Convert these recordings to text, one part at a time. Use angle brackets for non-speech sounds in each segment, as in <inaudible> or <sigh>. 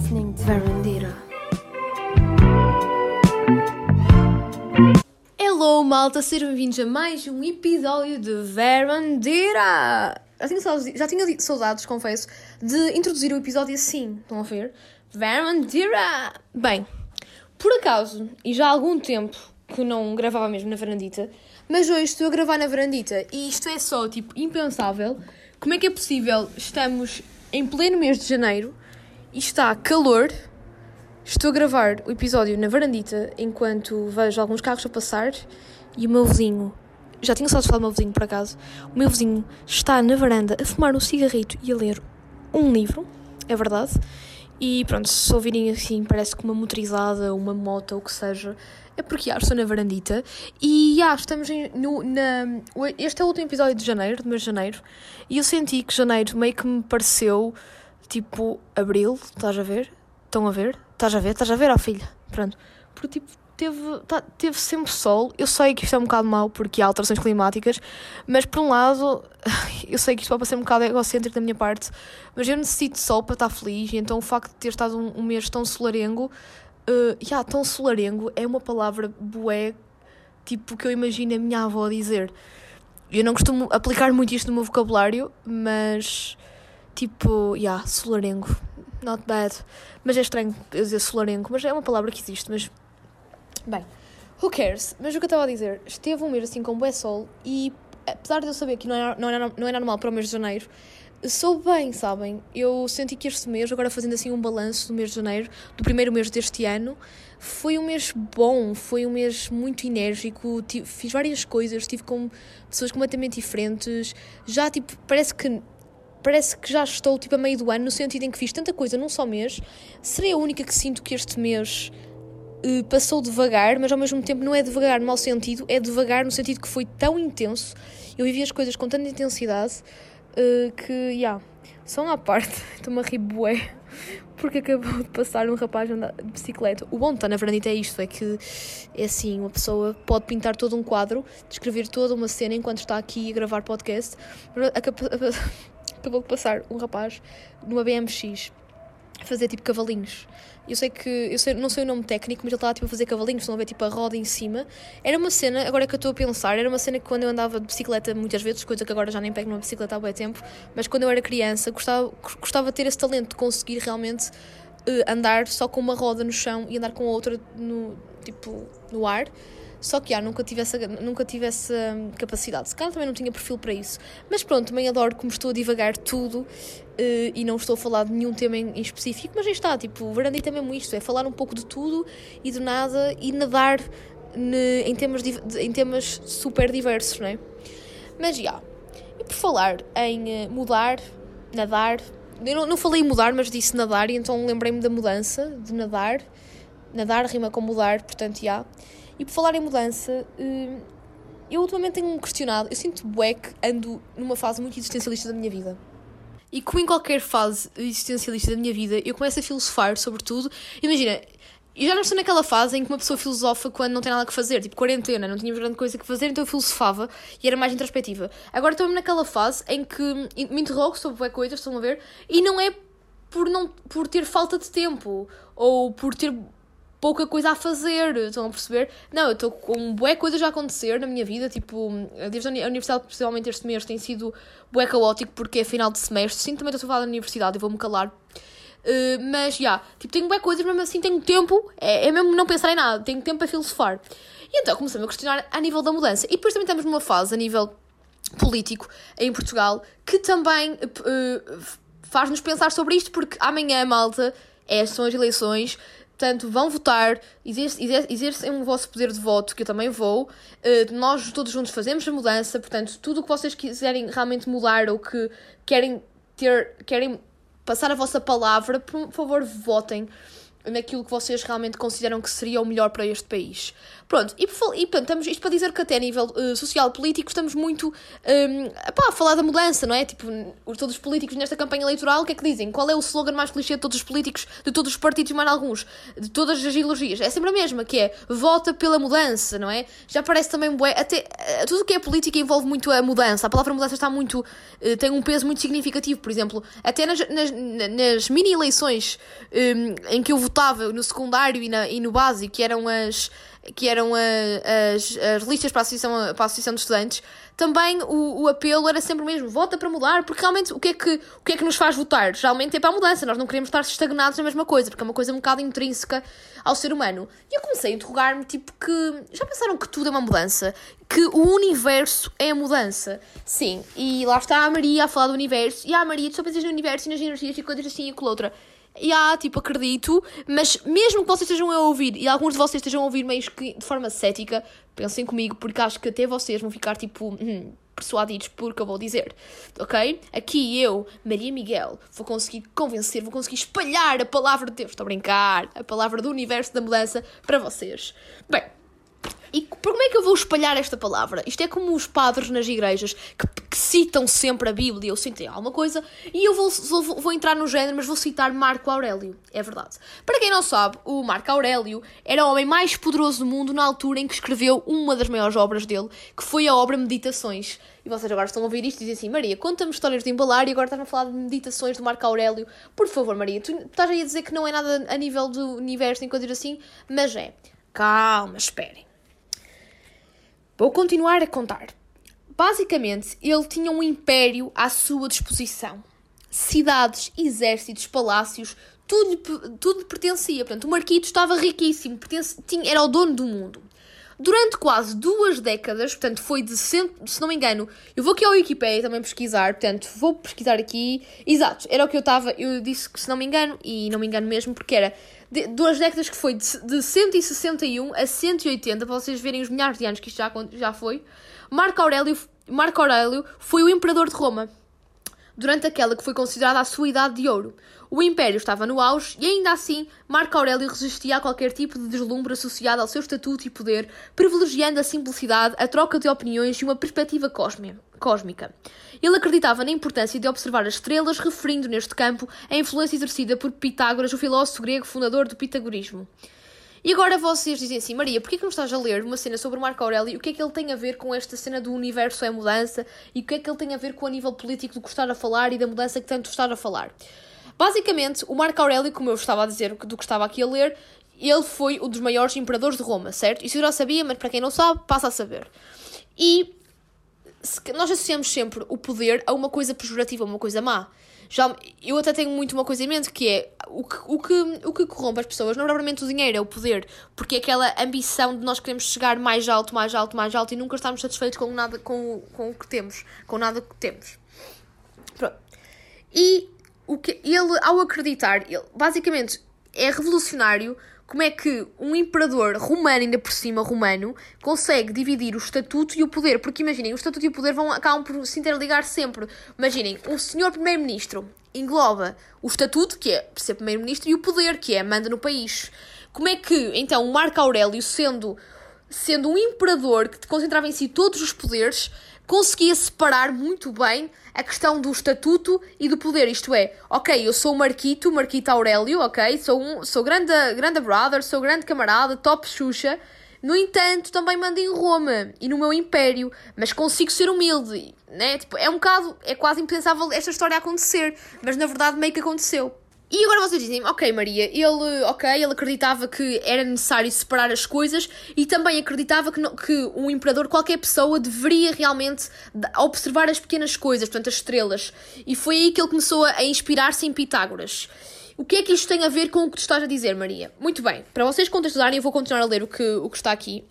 listening to Verandira. Hello, malta, sejam bem-vindos a mais um episódio de Verandira. Já tinha, saudades, já tinha saudades, confesso, de introduzir o episódio assim. Estão a ver? Verandira! Bem, por acaso, e já há algum tempo que não gravava mesmo na varandita, mas hoje estou a gravar na varandita e isto é só, tipo, impensável. Como é que é possível? Estamos em pleno mês de janeiro e está calor. Estou a gravar o episódio na varandita enquanto vejo alguns carros a passar e o meu vizinho, já tinha só de falar do meu vizinho por acaso, o meu vizinho está na varanda a fumar um cigarrito e a ler um livro, é verdade. E pronto, se ouvirem assim, parece que uma motorizada, uma moto o que seja, é porque já estou na varandita. E já estamos em, no, na. Este é o último episódio de janeiro, de mês de janeiro, e eu senti que janeiro meio que me pareceu tipo abril, estás a ver? Estão a ver? Estás a ver? Estás a ver, ó oh, filha? Pronto. Porque tipo, teve, tá, teve sempre sol. Eu sei que isto é um bocado mau porque há alterações climáticas, mas por um lado, <laughs> eu sei que isto pode ser um bocado egocêntrico da minha parte, mas eu necessito de sol para estar feliz, então o facto de ter estado um, um mês tão solarengo, uh, yeah, tão solarengo é uma palavra bué, tipo, que eu imagino a minha avó dizer. Eu não costumo aplicar muito isto no meu vocabulário, mas tipo, yeah, solarengo, not bad. Mas é estranho eu dizer solarengo, mas é uma palavra que existe, mas Bem, who cares? Mas o que eu estava a dizer, esteve um mês assim com bué sol e apesar de eu saber que não era, não era, não era normal para o mês de janeiro, sou bem, sabem? Eu senti que este mês, agora fazendo assim um balanço do mês de janeiro, do primeiro mês deste ano, foi um mês bom, foi um mês muito enérgico, tive, fiz várias coisas, estive com pessoas completamente diferentes, já tipo, parece que parece que já estou tipo a meio do ano, no sentido em que fiz tanta coisa num só mês. Serei a única que sinto que este mês uh, passou devagar, mas ao mesmo tempo não é devagar no mau sentido, é devagar no sentido que foi tão intenso. Eu vivi as coisas com tanta intensidade uh, que, já, yeah, só uma parte, <laughs> estou-me a rir bué, porque acabou de passar um rapaz de bicicleta. O bom de estar na varandita é isto, é que é assim, uma pessoa pode pintar todo um quadro, descrever toda uma cena enquanto está aqui a gravar podcast. <laughs> Acabou de passar um rapaz numa BMX a fazer tipo cavalinhos. Eu sei que, eu sei, não sei o nome técnico, mas ele estava tipo, a fazer cavalinhos, estão a ver tipo a roda em cima. Era uma cena, agora que eu estou a pensar, era uma cena que quando eu andava de bicicleta muitas vezes, coisa que agora já nem pego numa bicicleta há bem tempo, mas quando eu era criança gostava, gostava de ter esse talento de conseguir realmente uh, andar só com uma roda no chão e andar com a outra no, tipo, no ar. Só que ah, nunca tive essa, nunca tive essa capacidade. Se calhar também não tinha perfil para isso. Mas pronto, também adoro como estou a divagar tudo uh, e não estou a falar de nenhum tema em, em específico, mas aí está, tipo, o Verandita é mesmo isto, é falar um pouco de tudo e de nada e nadar ne, em, temas, em temas super diversos, não é? Mas já. E por falar em uh, mudar, nadar, eu não, não falei mudar, mas disse nadar e então lembrei-me da mudança, de nadar. Nadar rima com mudar, portanto, já. Yeah. E por falar em mudança, hum, eu ultimamente tenho-me questionado, eu sinto bué que ando numa fase muito existencialista da minha vida. E como em qualquer fase existencialista da minha vida, eu começo a filosofar sobre tudo. Imagina, eu já não estou naquela fase em que uma pessoa filosofa quando não tem nada que fazer, tipo quarentena, não tínhamos grande coisa que fazer, então eu filosofava e era mais introspectiva. Agora estou naquela fase em que me interrogo sobre coisas, estão a ver, e não é por, não, por ter falta de tempo ou por ter pouca coisa a fazer, estão a perceber? Não, eu estou com bué coisas a acontecer na minha vida, tipo, desde a universidade, principalmente este mês, tem sido bué caótico porque é final de semestre, sim, também estou a falar da universidade e vou-me calar. Uh, mas, já, yeah, tipo, tenho bué coisas, mesmo assim tenho tempo, é, é mesmo não pensar em nada, tenho tempo para filosofar. E então comecei-me a questionar a nível da mudança. E depois também estamos numa fase, a nível político, em Portugal, que também uh, faz-nos pensar sobre isto, porque amanhã, malta, é, são as eleições, Portanto, vão votar, exercem o vosso poder de voto, que eu também vou. Uh, nós todos juntos fazemos a mudança, portanto, tudo o que vocês quiserem realmente mudar ou que querem ter, querem passar a vossa palavra, por favor, votem. Naquilo que vocês realmente consideram que seria o melhor para este país. Pronto, e, e portanto, estamos, isto para dizer que até a nível uh, social político estamos muito um, epá, a falar da mudança, não é? Tipo, todos os políticos nesta campanha eleitoral, o que é que dizem? Qual é o slogan mais clichê de todos os políticos, de todos os partidos, mais alguns, de todas as ideologias? É sempre a mesma, que é vota pela mudança, não é? Já parece também bué, até uh, tudo o que é política envolve muito a mudança. A palavra mudança está muito, uh, tem um peso muito significativo, por exemplo, até nas, nas, nas mini eleições um, em que eu votava no secundário e, na, e no básico, que eram as que eram as, as listas para a, Associação, para a Associação de Estudantes, também o, o apelo era sempre o mesmo: vota para mudar, porque realmente o que, é que, o que é que nos faz votar? Geralmente é para a mudança, nós não queremos estar estagnados na mesma coisa, porque é uma coisa um bocado intrínseca ao ser humano. E eu comecei a interrogar-me: tipo, que já pensaram que tudo é uma mudança? Que o universo é a mudança? Sim, e lá está a Maria a falar do universo, e a Maria, tu só pensas no universo e nas energias e coisas assim e com outra e ah, tipo, acredito, mas mesmo que vocês estejam a ouvir, e alguns de vocês estejam a ouvir meio que de forma cética, pensem comigo, porque acho que até vocês vão ficar, tipo, hum, persuadidos por que eu vou dizer, ok? Aqui eu, Maria Miguel, vou conseguir convencer, vou conseguir espalhar a palavra de Deus, estou a brincar, a palavra do universo da mudança para vocês. Bem, e como é que eu vou espalhar esta palavra? Isto é como os padres nas igrejas que, que citam sempre a Bíblia. Eu sentei alguma coisa e eu vou, vou, vou, entrar no género, mas vou citar Marco Aurélio. É verdade. Para quem não sabe, o Marco Aurélio era o homem mais poderoso do mundo na altura em que escreveu uma das maiores obras dele, que foi a obra Meditações. E vocês agora estão a ouvir isto e dizem assim: Maria, conta-me histórias de embalar e agora estás a falar de meditações do Marco Aurélio. Por favor, Maria, tu estás aí a dizer que não é nada a nível do universo, coisa assim, mas é. Calma, esperem. Vou continuar a contar. Basicamente, ele tinha um império à sua disposição. Cidades, exércitos, palácios, tudo, tudo pertencia. Portanto, o Marquito estava riquíssimo, pertence, tinha, era o dono do mundo. Durante quase duas décadas, portanto, foi de, se não me engano, eu vou aqui ao Wikipedia também pesquisar, portanto, vou pesquisar aqui. Exato, era o que eu estava, eu disse que se não me engano, e não me engano mesmo, porque era de, duas décadas que foi de, de 161 a 180, para vocês verem os milhares de anos que isto já, já foi. Marco Aurélio, Marco Aurélio foi o imperador de Roma, durante aquela que foi considerada a sua idade de ouro. O império estava no auge e ainda assim Marco Aurélio resistia a qualquer tipo de deslumbre associado ao seu estatuto e poder, privilegiando a simplicidade, a troca de opiniões e uma perspectiva cósmica. Ele acreditava na importância de observar as estrelas, referindo neste campo a influência exercida por Pitágoras, o filósofo grego fundador do pitagorismo. E agora vocês dizem assim, Maria, porquê que não estás a ler uma cena sobre Marco Aurélio o que é que ele tem a ver com esta cena do universo é mudança e o que é que ele tem a ver com a nível político do que está a falar e da mudança que tanto está a falar? Basicamente, o Marco Aurélio, como eu estava a dizer do que estava aqui a ler, ele foi um dos maiores imperadores de Roma, certo? Isso eu já sabia, mas para quem não sabe, passa a saber. E nós associamos sempre o poder a uma coisa pejorativa, a uma coisa má. Já, eu até tenho muito uma coisa em mente que é o que, o que, o que corrompe as pessoas não é propriamente o dinheiro, é o poder. Porque é aquela ambição de nós queremos chegar mais alto, mais alto, mais alto e nunca estamos satisfeitos com nada com, com o que temos, com nada que temos. Pronto. E o que ele, ao acreditar, ele, basicamente é revolucionário como é que um imperador romano, ainda por cima romano, consegue dividir o estatuto e o poder. Porque imaginem, o estatuto e o poder vão, acabam por se interligar sempre. Imaginem, o senhor primeiro-ministro engloba o estatuto, que é ser primeiro-ministro, e o poder, que é manda no país. Como é que, então, Marco Aurélio, sendo, sendo um imperador que concentrava em si todos os poderes, conseguia separar muito bem a questão do estatuto e do poder. Isto é, ok, eu sou o Marquito, Marquito Aurélio, ok? Sou, um, sou grande, grande brother, sou grande camarada, top Xuxa. No entanto, também mando em Roma e no meu império, mas consigo ser humilde, né? Tipo, é um bocado, é quase impensável esta história acontecer, mas na verdade meio que aconteceu. E agora vocês dizem, ok Maria, ele, ok, ele acreditava que era necessário separar as coisas e também acreditava que, que um imperador, qualquer pessoa, deveria realmente observar as pequenas coisas, portanto as estrelas. E foi aí que ele começou a inspirar-se em Pitágoras. O que é que isto tem a ver com o que tu estás a dizer, Maria? Muito bem, para vocês contextualizarem, eu vou continuar a ler o que, o que está aqui,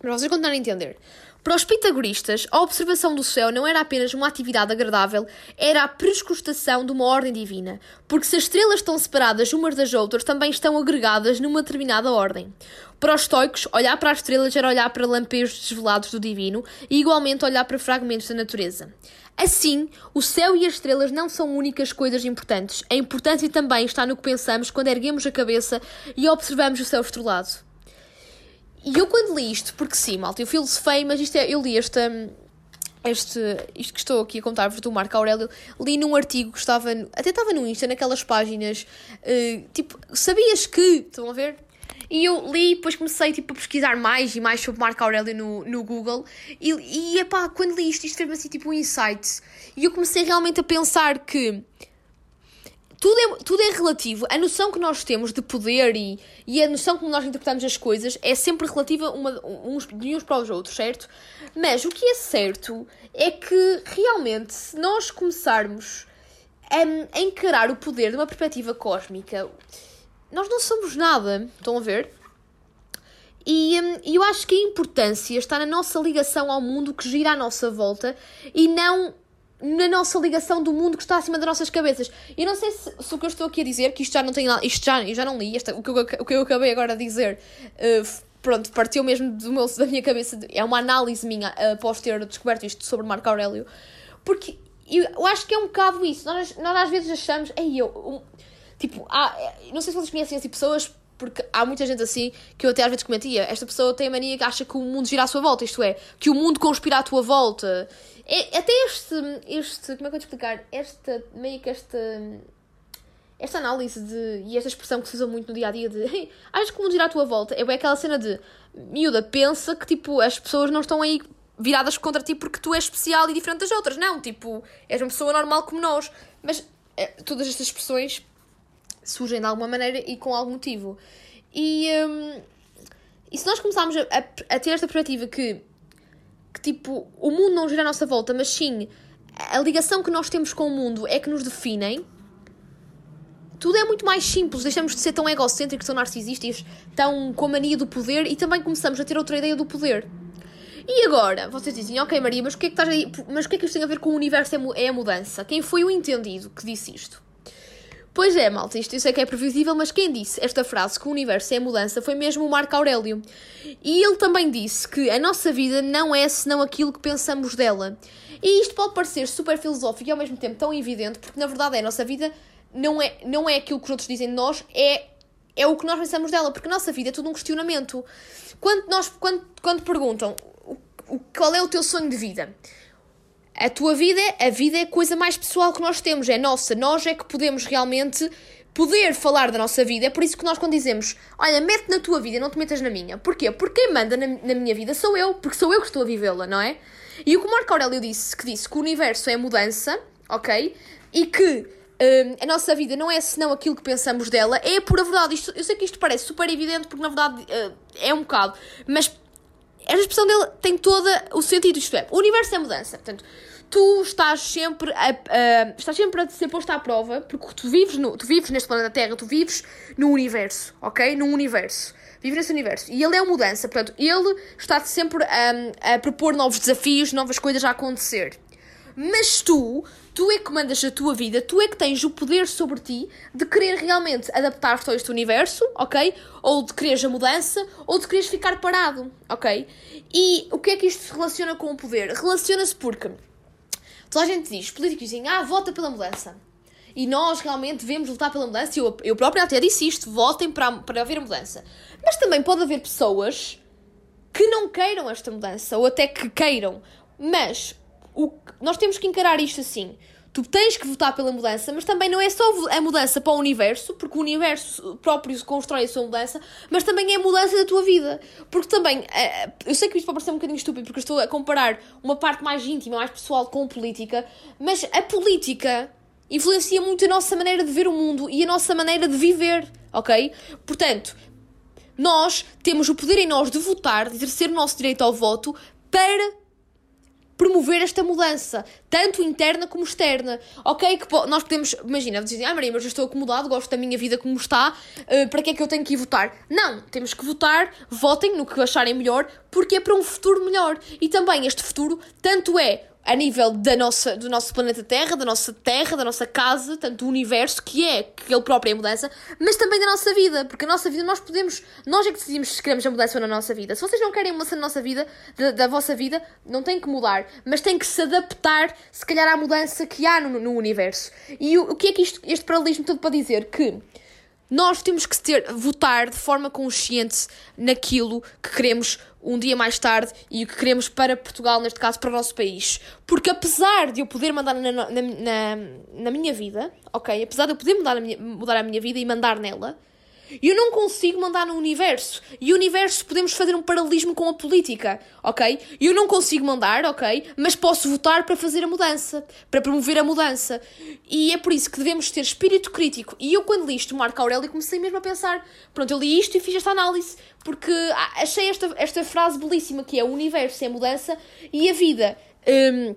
para vocês continuarem a entender. Para os pitagoristas, a observação do céu não era apenas uma atividade agradável, era a prescrustação de uma ordem divina, porque se as estrelas estão separadas umas das outras, também estão agregadas numa determinada ordem. Para os estoicos, olhar para as estrelas era olhar para lampejos desvelados do divino e igualmente olhar para fragmentos da natureza. Assim, o céu e as estrelas não são únicas coisas importantes. A importância também está no que pensamos quando erguemos a cabeça e observamos o céu estrelado. E eu quando li isto, porque sim, malta, eu filosofei, mas isto é, eu li esta, este, isto que estou aqui a contar-vos do Marco Aurélio, li num artigo que estava, até estava no Insta, naquelas páginas, uh, tipo, sabias que, estão a ver? E eu li, depois comecei tipo, a pesquisar mais e mais sobre Marco Aurélio no, no Google. E, e epá, quando li isto, isto fez-me assim tipo um insight. E eu comecei realmente a pensar que tudo é, tudo é relativo. A noção que nós temos de poder e, e a noção como nós interpretamos as coisas é sempre relativa uma, uns, de uns para os outros, certo? Mas o que é certo é que realmente, se nós começarmos a, a encarar o poder de uma perspectiva cósmica, nós não somos nada. Estão a ver? E hum, eu acho que a importância está na nossa ligação ao mundo que gira à nossa volta e não na nossa ligação do mundo que está acima das nossas cabeças. Eu não sei se, se o que eu estou aqui a dizer, que isto já não tem nada, isto já, já não li, o, que eu, o que eu acabei agora de dizer, uh, pronto, partiu mesmo do meu, da minha cabeça, é uma análise minha uh, após ter descoberto isto sobre Marco Aurélio, porque eu, acho que é um bocado isso, nós, nós às vezes achamos, ei, eu, um, tipo, há, não sei se vocês conhecem assim pessoas, porque há muita gente assim que eu até às vezes comentia, esta pessoa tem a mania que acha que o mundo gira à sua volta, isto é, que o mundo conspira à tua volta, é, até este, este, como é que eu te explicar? Esta, meio que esta, esta análise de, e esta expressão que se usa muito no dia a dia de hey, achas que o mundo gira à tua volta? É bem aquela cena de miúda, pensa que tipo as pessoas não estão aí viradas contra ti porque tu és especial e diferente das outras. Não, tipo, és uma pessoa normal como nós. Mas é, todas estas expressões surgem de alguma maneira e com algum motivo. E, um, e se nós começarmos a, a, a ter esta perspectiva que que tipo, o mundo não gira à nossa volta, mas sim a ligação que nós temos com o mundo é que nos definem, tudo é muito mais simples. Deixamos de ser tão egocêntricos, tão narcisistas, tão com a mania do poder e também começamos a ter outra ideia do poder. E agora, vocês dizem, ok Maria, mas o que é que, estás aí, mas o que, é que isto tem a ver com o universo é a mudança? Quem foi o entendido que disse isto? Pois é, malta, isto eu sei que é previsível, mas quem disse esta frase que o universo é a mudança foi mesmo o Marco Aurélio. E ele também disse que a nossa vida não é senão aquilo que pensamos dela. E isto pode parecer super filosófico e ao mesmo tempo tão evidente, porque na verdade é a nossa vida não é, não é aquilo que os outros dizem de nós, é, é o que nós pensamos dela, porque a nossa vida é tudo um questionamento. Quando, nós, quando, quando perguntam qual é o teu sonho de vida, a tua vida, a vida é a coisa mais pessoal que nós temos, é nossa. Nós é que podemos realmente poder falar da nossa vida. É por isso que nós, quando dizemos, olha, mete na tua vida, não te metas na minha. Porquê? Porque quem manda na, na minha vida sou eu, porque sou eu que estou a vivê-la, não é? E o que o Marco Aurélio disse, que disse que o universo é mudança, ok? E que um, a nossa vida não é senão aquilo que pensamos dela, é pura verdade. Isto, eu sei que isto parece super evidente, porque na verdade uh, é um bocado, mas esta expressão dele tem todo o sentido. Isto é, o universo é mudança. Portanto, tu estás sempre a, a, estás sempre a ser posto à prova, porque tu vives, no, tu vives neste planeta Terra, tu vives no universo, ok? No universo. Vives nesse universo. E ele é uma mudança, portanto, ele está sempre a, a propor novos desafios, novas coisas a acontecer. Mas tu, tu é que mandas a tua vida, tu é que tens o poder sobre ti de querer realmente adaptar-te a este universo, ok? Ou de quereres a mudança, ou de quereres ficar parado, ok? E o que é que isto se relaciona com o poder? Relaciona-se porque Toda a gente diz, políticos dizem, ah, vota pela mudança. E nós realmente devemos lutar pela mudança. Eu, eu própria até disse isto, votem para, para haver mudança. Mas também pode haver pessoas que não queiram esta mudança, ou até que queiram. Mas o, nós temos que encarar isto assim. Tu tens que votar pela mudança, mas também não é só a mudança para o universo, porque o universo próprio constrói a sua mudança, mas também é a mudança da tua vida. Porque também, eh, eu sei que isto pode parecer um bocadinho estúpido, porque eu estou a comparar uma parte mais íntima, mais pessoal com política, mas a política influencia muito a nossa maneira de ver o mundo e a nossa maneira de viver, ok? Portanto, nós temos o poder em nós de votar, de exercer o nosso direito ao voto para promover esta mudança, tanto interna como externa. Ok, que nós podemos, imagina, dizer, ah Maria, mas eu estou acomodado, gosto da minha vida como está, uh, para que é que eu tenho que ir votar? Não, temos que votar, votem no que acharem melhor, porque é para um futuro melhor. E também este futuro, tanto é a nível da nossa, do nosso planeta Terra, da nossa Terra, da nossa casa, tanto do universo, que é que ele próprio é a mudança, mas também da nossa vida, porque a nossa vida nós podemos, nós é que decidimos se queremos a mudança na nossa vida. Se vocês não querem mudança na nossa vida, da, da vossa vida, não tem que mudar, mas tem que se adaptar, se calhar, à mudança que há no, no universo. E o, o que é que isto, este paralelismo todo para dizer? Que nós temos que ter, votar de forma consciente naquilo que queremos um dia mais tarde e o que queremos para Portugal, neste caso para o nosso país. Porque apesar de eu poder mandar na, na, na, na minha vida, ok? Apesar de eu poder mudar a, minha, mudar a minha vida e mandar nela, eu não consigo mandar no universo. E o universo podemos fazer um paralelismo com a política, ok? E eu não consigo mandar, ok? Mas posso votar para fazer a mudança, para promover a mudança. E é por isso que devemos ter espírito crítico. E eu, quando li isto, Marco Aurélio, comecei mesmo a pensar: pronto, eu li isto e fiz esta análise, porque achei esta, esta frase belíssima que é: o universo é mudança e a vida. Hum,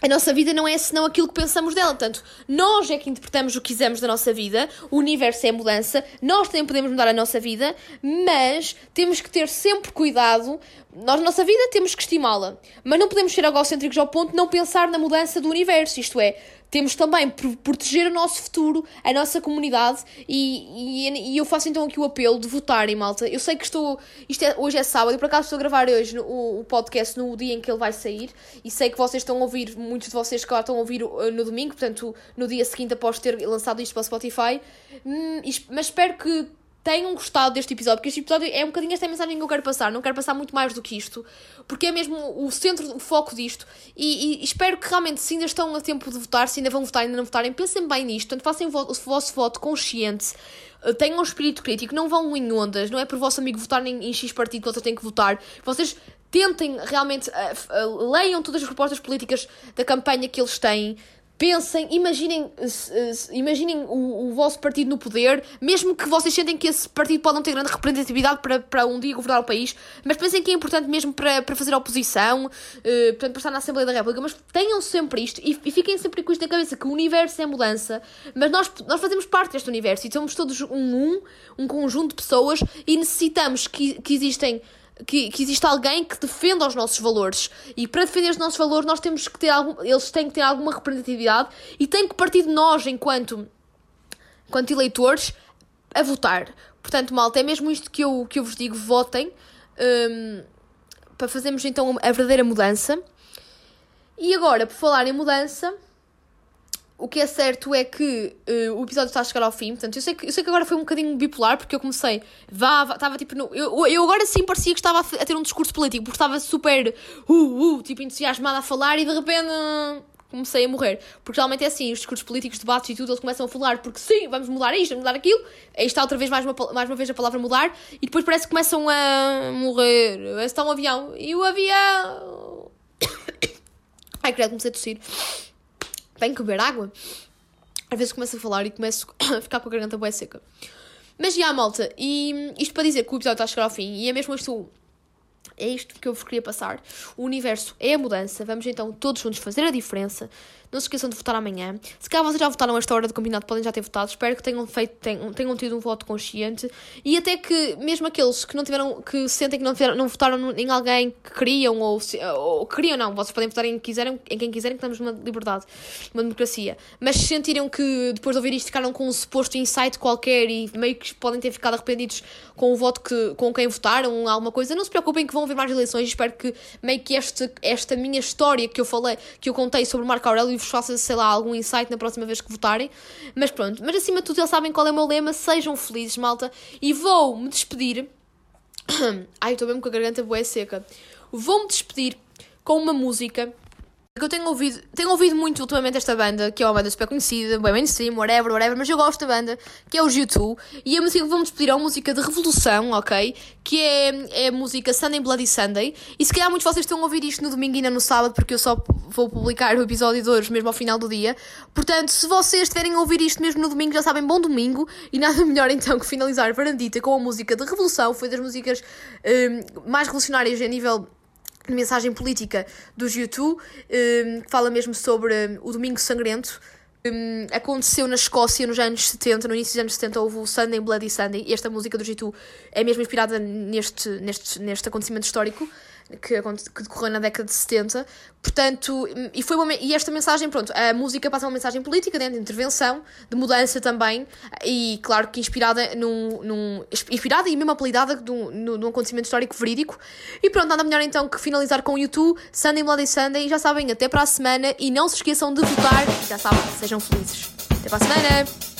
a nossa vida não é senão aquilo que pensamos dela. Portanto, nós é que interpretamos o que quisermos da nossa vida, o universo é mudança, nós também podemos mudar a nossa vida, mas temos que ter sempre cuidado. Nós, nossa vida, temos que estimá-la, mas não podemos ser egocêntricos ao ponto de não pensar na mudança do universo. Isto é, temos também proteger o nosso futuro, a nossa comunidade, e, e, e, eu faço então aqui o apelo de votarem, malta. Eu sei que estou. Isto é, hoje é sábado, e por acaso estou a gravar hoje no, o, o, podcast no dia em que ele vai sair, e sei que vocês estão a ouvir, muitos de vocês que estão a ouvir uh, no domingo, portanto, no dia seguinte após ter lançado isto para o Spotify. Hum, mas espero que tenham gostado deste episódio, porque este episódio é um bocadinho esta mensagem que eu quero passar. Não quero passar muito mais do que isto, porque é mesmo o centro, o foco disto. E, e espero que realmente, se ainda estão a tempo de votar, se ainda vão votar, ainda não votarem, pensem bem nisto. Portanto, façam o vosso voto consciente. Eh, tenham um espírito crítico, não vão em ondas, não é por vosso amigo votar em, em X partido que vocês têm que votar. Vocês tentem realmente, uh, uh, leiam todas as propostas políticas da campanha que eles têm, Pensem, imaginem, imaginem o, o vosso partido no poder, mesmo que vocês sentem que esse partido pode não ter grande representatividade para, para um dia governar o país, mas pensem que é importante mesmo para, para fazer oposição, uh, portanto, para estar na Assembleia da República, mas tenham sempre isto e, e, fiquem sempre com isto na cabeça, que o universo é mudança, mas nós, nós fazemos parte deste universo e somos todos um, um, um conjunto de pessoas e necessitamos que, que existem que, que existe alguém que defenda os nossos valores. E para defender os nossos valores, nós temos que ter algum, eles têm que ter alguma representatividade e têm que partir de nós, enquanto, enquanto eleitores, a votar. Portanto, malta, é mesmo isto que eu, que eu vos digo: votem um, para fazermos então a verdadeira mudança. E agora, por falar em mudança, o que é certo é que uh, o episódio está a chegar ao fim, portanto, eu sei, que, eu sei que agora foi um bocadinho bipolar, porque eu comecei, vá, estava tipo, no, eu, eu agora sim parecia que estava a, ter um discurso político, porque estava super, uh, uh, tipo, entusiasmada a falar e de repente comecei a morrer. Porque geralmente é assim, os discursos políticos, debates e tudo, eles começam a falar porque sim, vamos mudar isto, vamos mudar aquilo, aí está outra vez mais uma, mais uma vez a palavra mudar, e depois parece que começam a morrer, está um avião, e o avião... <coughs> Ai, credo, comecei a tossir tenho que beber água. Às vezes começo a falar e começo <coughs> a ficar com a garganta bem seca. Mas já, malta, e isto para dizer que o episódio está a chegar ao fim, e é mesmo isto é isto que eu vos queria passar. O universo é a mudança. Vamos então todos juntos fazer a diferença. Não se esqueçam de votar amanhã. Se calhar vocês já votaram esta hora do campeonato, podem já ter votado. Espero que tenham, feito, tenham, tenham tido um voto consciente. E até que, mesmo aqueles que não tiveram, que sentem que não, não votaram em alguém que queriam, ou, ou queriam não, vocês podem votar em, quiserem, em quem quiserem, que estamos numa liberdade, numa democracia. Mas se sentiram que depois de ouvir isto ficaram com um suposto insight qualquer e meio que podem ter ficado arrependidos com o voto que, com quem votaram, alguma coisa, não se preocupem que vão haver mais eleições. Espero que meio que esta, esta minha história que eu falei, que eu contei sobre Marco Aurélio vos faça, sei lá, algum insight na próxima vez que votarem. Mas pronto, mas acima de tudo, já sabem qual é o meu lema. Sejam felizes, malta. E vou-me despedir. <coughs> Ai, estou mesmo com a garganta boa seca. Vou-me despedir com uma música eu tenho ouvido, tenho ouvido muito ultimamente esta banda, que é uma banda super conhecida, bem mainstream, whatever, whatever, mas eu gosto da banda, que é o U2, e a música que vamos despedir é uma música de revolução, ok? Que é, é a música Sunday Bloody Sunday, e se calhar muitos de vocês estão a ouvir isto no domingo e ainda no sábado, porque eu só vou publicar o episódio de hoje mesmo ao final do dia, portanto, se vocês estiverem a ouvir isto mesmo no domingo, já sabem, bom domingo, e nada <laughs> melhor então que finalizar Varandita com a música de revolução, foi das músicas um, mais revolucionárias a nível mensagem política dos YouTube, que fala mesmo sobre um, o Domingo Sangrento. Um, aconteceu na Escócia nos anos 70, no início dos anos 70 houve o Sunday Bloody Sunday, e esta música do G2 é mesmo inspirada neste, neste, neste acontecimento histórico que, que decorreu na década de 70. Portanto, e, foi uma, e esta mensagem, pronto, a música passa uma mensagem política, dentro de intervenção, de mudança também, e claro que inspirada num. num inspirada e mesmo apelidada num, num acontecimento histórico verídico. E pronto, nada melhor então que finalizar com o YouTube, Sunday Bloody Sunday, já sabem, até para a semana, e não se esqueçam de votar, já sabem, sejam felizes. Até para a semana!